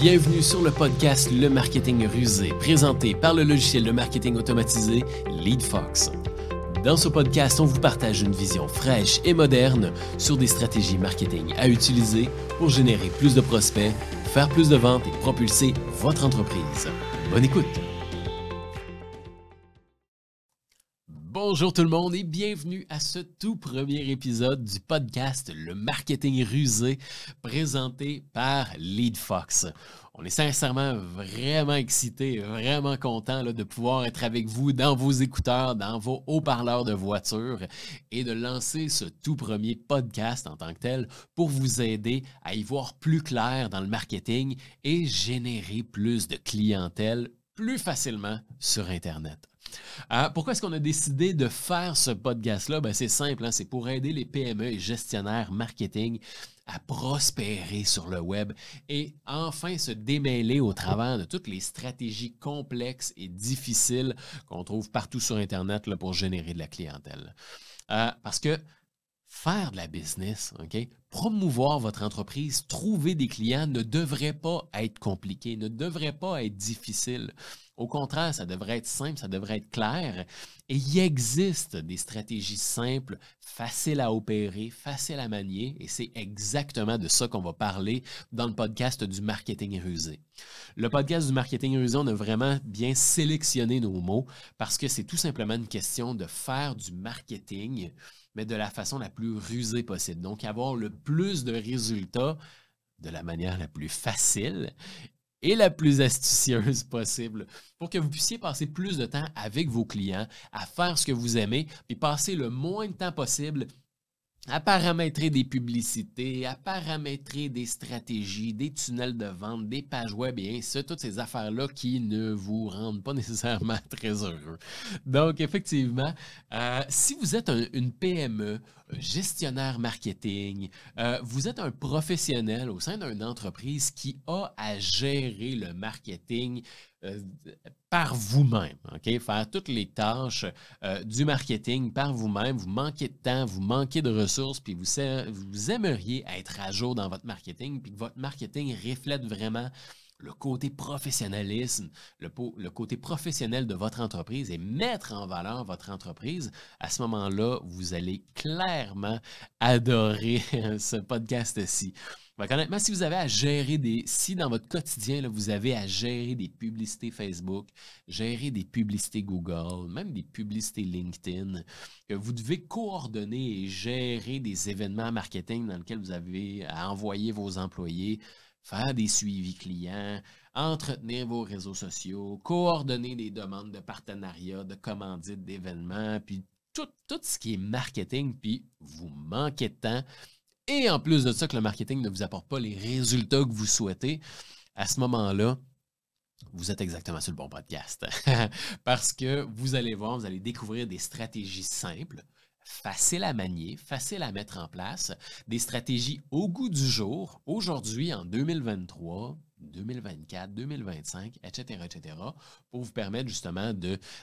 Bienvenue sur le podcast Le Marketing Rusé, présenté par le logiciel de marketing automatisé LeadFox. Dans ce podcast, on vous partage une vision fraîche et moderne sur des stratégies marketing à utiliser pour générer plus de prospects, faire plus de ventes et propulser votre entreprise. Bonne écoute! Bonjour tout le monde et bienvenue à ce tout premier épisode du podcast Le Marketing Rusé présenté par LeadFox. On est sincèrement vraiment excités, vraiment contents de pouvoir être avec vous dans vos écouteurs, dans vos haut-parleurs de voiture et de lancer ce tout premier podcast en tant que tel pour vous aider à y voir plus clair dans le marketing et générer plus de clientèle plus facilement sur Internet. Euh, pourquoi est-ce qu'on a décidé de faire ce podcast-là? Ben, c'est simple, hein, c'est pour aider les PME et gestionnaires marketing à prospérer sur le web et enfin se démêler au travers de toutes les stratégies complexes et difficiles qu'on trouve partout sur Internet pour générer de la clientèle. Euh, parce que faire de la business, promouvoir votre entreprise, trouver des clients ne devrait pas être compliqué, ne devrait pas être difficile. Au contraire, ça devrait être simple, ça devrait être clair. Et il existe des stratégies simples, faciles à opérer, faciles à manier, et c'est exactement de ça qu'on va parler dans le podcast du marketing rusé. Le podcast du marketing rusé, on a vraiment bien sélectionné nos mots parce que c'est tout simplement une question de faire du marketing, mais de la façon la plus rusée possible. Donc, avoir le plus de résultats de la manière la plus facile et la plus astucieuse possible pour que vous puissiez passer plus de temps avec vos clients, à faire ce que vous aimez, puis passer le moins de temps possible à paramétrer des publicités, à paramétrer des stratégies, des tunnels de vente, des pages web et ainsi toutes ces affaires-là qui ne vous rendent pas nécessairement très heureux. Donc, effectivement, euh, si vous êtes une PME, gestionnaire marketing, euh, vous êtes un professionnel au sein d'une entreprise qui a à gérer le marketing euh, par vous-même? Faire toutes les tâches euh, du marketing par vous-même. Vous manquez de temps, vous manquez de ressources, puis vous, vous aimeriez être à jour dans votre marketing, puis que votre marketing reflète vraiment le côté professionnalisme, le, côté professionnel de votre entreprise et mettre en valeur votre entreprise, à ce moment-là, vous allez clairement adorer ce podcast-ci. Honnêtement, si vous avez à gérer des. Si dans votre quotidien, vous avez à gérer des publicités Facebook, gérer des publicités Google, même des publicités LinkedIn, que vous devez coordonner et gérer des événements marketing dans lesquels vous avez à envoyer vos employés, faire des suivis clients, entretenir vos réseaux sociaux, coordonner des demandes de partenariat, de commandites d'événements, puis tout, tout ce qui est marketing, puis vous manquez de temps et en plus de ça, que le marketing ne vous apporte pas les résultats que vous souhaitez, à ce moment-là, vous êtes exactement sur le bon podcast. Parce que vous allez voir, vous allez découvrir des stratégies simples, faciles à manier, faciles à mettre en place, des stratégies au goût du jour, aujourd'hui en 2023, 2024, 2025, etc., etc., pour vous permettre justement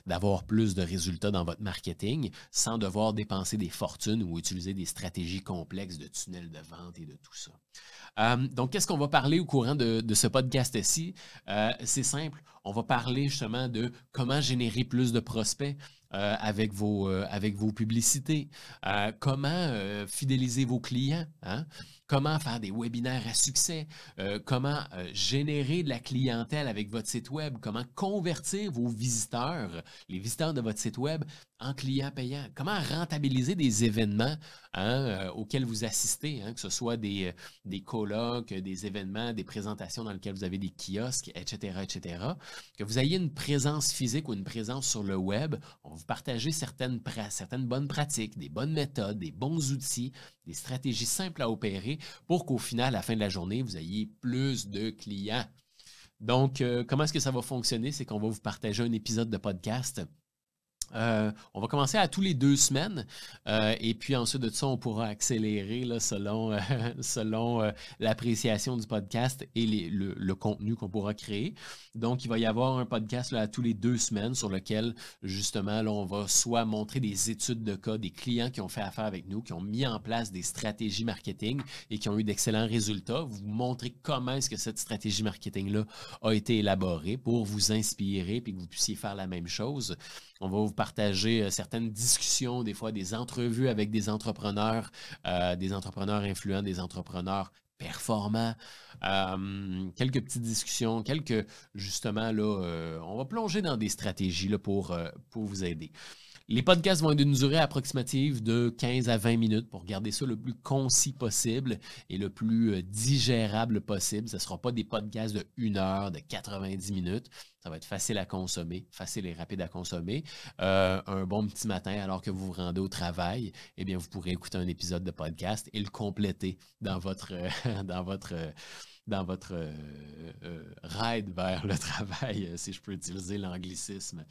d'avoir plus de résultats dans votre marketing sans devoir dépenser des fortunes ou utiliser des stratégies complexes de tunnels de vente et de tout ça. Euh, donc, qu'est-ce qu'on va parler au courant de, ce podcast-ci? Euh, c'est simple, on va parler justement de comment générer plus de prospects. Euh, avec, vos, avec vos publicités, comment fidéliser vos clients, hein? Comment faire des webinaires à succès, euh, comment euh, générer de la clientèle avec votre site web, comment convertir vos visiteurs, les visiteurs de votre site web, en clients payants, comment rentabiliser des événements hein, euh, auxquels vous assistez, hein, que ce soit des, des colloques, des événements, des présentations dans lesquelles vous avez des kiosques, etc., etc., que vous ayez une présence physique ou une présence sur le web, on vous partager certaines bonnes pratiques, des bonnes méthodes, des bons outils, des stratégies simples à opérer pour qu'au final, à la fin de la journée, vous ayez plus de clients. Donc, euh, comment est-ce que ça va fonctionner? C'est qu'on va vous partager un épisode de podcast Euh, on va commencer à tous les deux semaines euh, et puis ensuite de ça, on pourra accélérer selon, euh, l'appréciation du podcast et le, contenu qu'on pourra créer. Donc, il va y avoir un podcast à tous les deux semaines sur lequel justement là, on va soit montrer des études de cas des clients qui ont fait affaire avec nous, qui ont mis en place des stratégies marketing et qui ont eu d'excellents résultats. Vous montrer comment est-ce que cette stratégie marketing-là a été élaborée pour vous inspirer et que vous puissiez faire la même chose. On va vous partager euh, certaines discussions, des fois des entrevues avec des entrepreneurs, euh, des entrepreneurs influents, des entrepreneurs performants, euh, quelques petites discussions, quelques, justement, là, on va plonger dans des stratégies pour vous aider. Les podcasts vont être d'une durée approximative de 15 à 20 minutes pour garder ça le plus concis possible et le plus digérable possible. Ce ne sera pas des podcasts de 1 heure, de 90 minutes. Ça va être facile à consommer, facile et rapide à consommer. Euh, un bon petit matin, alors que vous vous rendez au travail, eh bien, vous pourrez écouter un épisode de podcast et le compléter dans votre, dans votre, dans votre euh, ride vers le travail, si je peux utiliser l'anglicisme.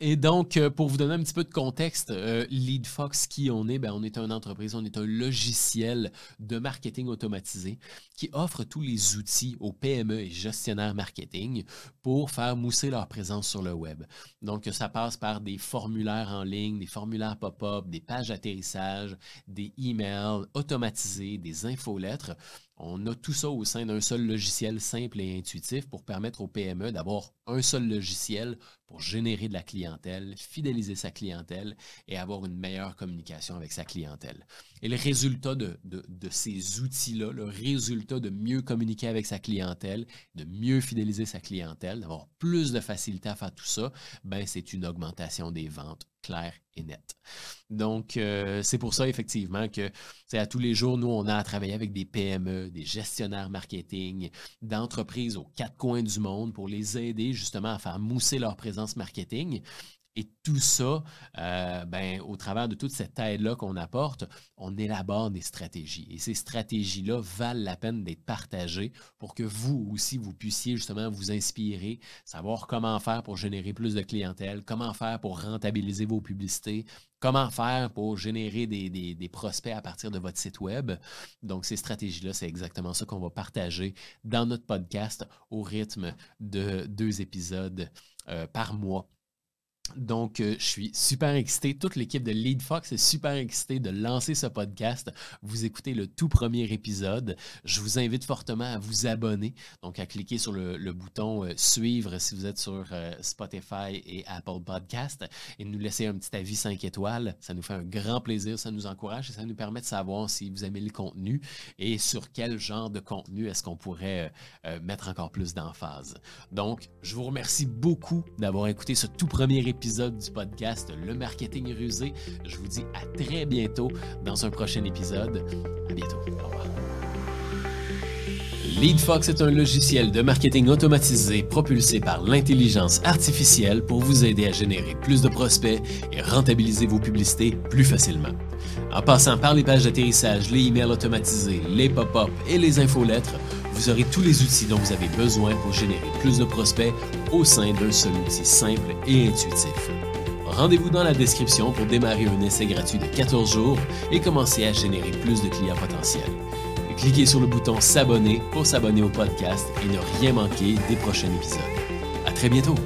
Et donc, euh, pour vous donner un petit peu de contexte, euh, LeadFox, qui on est, ben, on est une entreprise, on est un logiciel de marketing automatisé qui offre tous les outils aux PME et gestionnaires marketing pour faire mousser leur présence sur le web. Donc, ça passe par des formulaires en ligne, des formulaires pop-up, des pages d'atterrissage, des emails automatisés, des infolettres. On a tout ça au sein d'un seul logiciel simple et intuitif pour permettre aux PME d'avoir un seul logiciel pour générer de la clientèle, fidéliser sa clientèle et avoir une meilleure communication avec sa clientèle. Et le résultat de, ces outils-là, le résultat de mieux communiquer avec sa clientèle, de mieux fidéliser sa clientèle, d'avoir plus de facilité à faire tout ça, ben c'est une augmentation des ventes claire et nette. Donc, euh, c'est pour ça, effectivement, que c'est à tous les jours, nous, on a à travailler avec des PME, des gestionnaires marketing, d'entreprises aux quatre coins du monde pour les aider justement à faire mousser leur présence marketing. Et tout ça, euh, ben, au travers de toute cette aide-là qu'on apporte, on élabore des stratégies. Et ces stratégies-là valent la peine d'être partagées pour que vous aussi, vous puissiez justement vous inspirer, savoir comment faire pour générer plus de clientèle, comment faire pour rentabiliser vos publicités, comment faire pour générer des, prospects à partir de votre site web. Donc, ces stratégies-là, c'est exactement ça qu'on va partager dans notre podcast au rythme de deux épisodes euh, par mois donc, euh, je suis super excité. Toute l'équipe de Lead Fox est super excitée de lancer ce podcast. Vous écoutez le tout premier épisode. Je vous invite fortement à vous abonner, donc à cliquer sur le, bouton euh, suivre si vous êtes sur euh, Spotify et Apple Podcast et nous laisser un petit avis 5 étoiles. Ça nous fait un grand plaisir, ça nous encourage et ça nous permet de savoir si vous aimez le contenu et sur quel genre de contenu est-ce qu'on pourrait mettre encore plus d'emphase. Donc, je vous remercie beaucoup d'avoir écouté ce tout premier épisode épisode du podcast Le marketing rusé. Je vous dis à très bientôt dans un prochain épisode. À bientôt. Au revoir. LeadFox est un logiciel de marketing automatisé propulsé par l'intelligence artificielle pour vous aider à générer plus de prospects et rentabiliser vos publicités plus facilement. En passant par les pages d'atterrissage, les emails automatisés, les pop-up et les infolettres, vous aurez tous les outils dont vous avez besoin pour générer plus de prospects au sein d'un seul outil simple et intuitif. Rendez-vous dans la description pour démarrer un essai gratuit de 14 jours et commencer à générer plus de clients potentiels. cliquez sur le bouton S'abonner pour s'abonner au podcast et ne rien manquer des prochains épisodes. À très bientôt!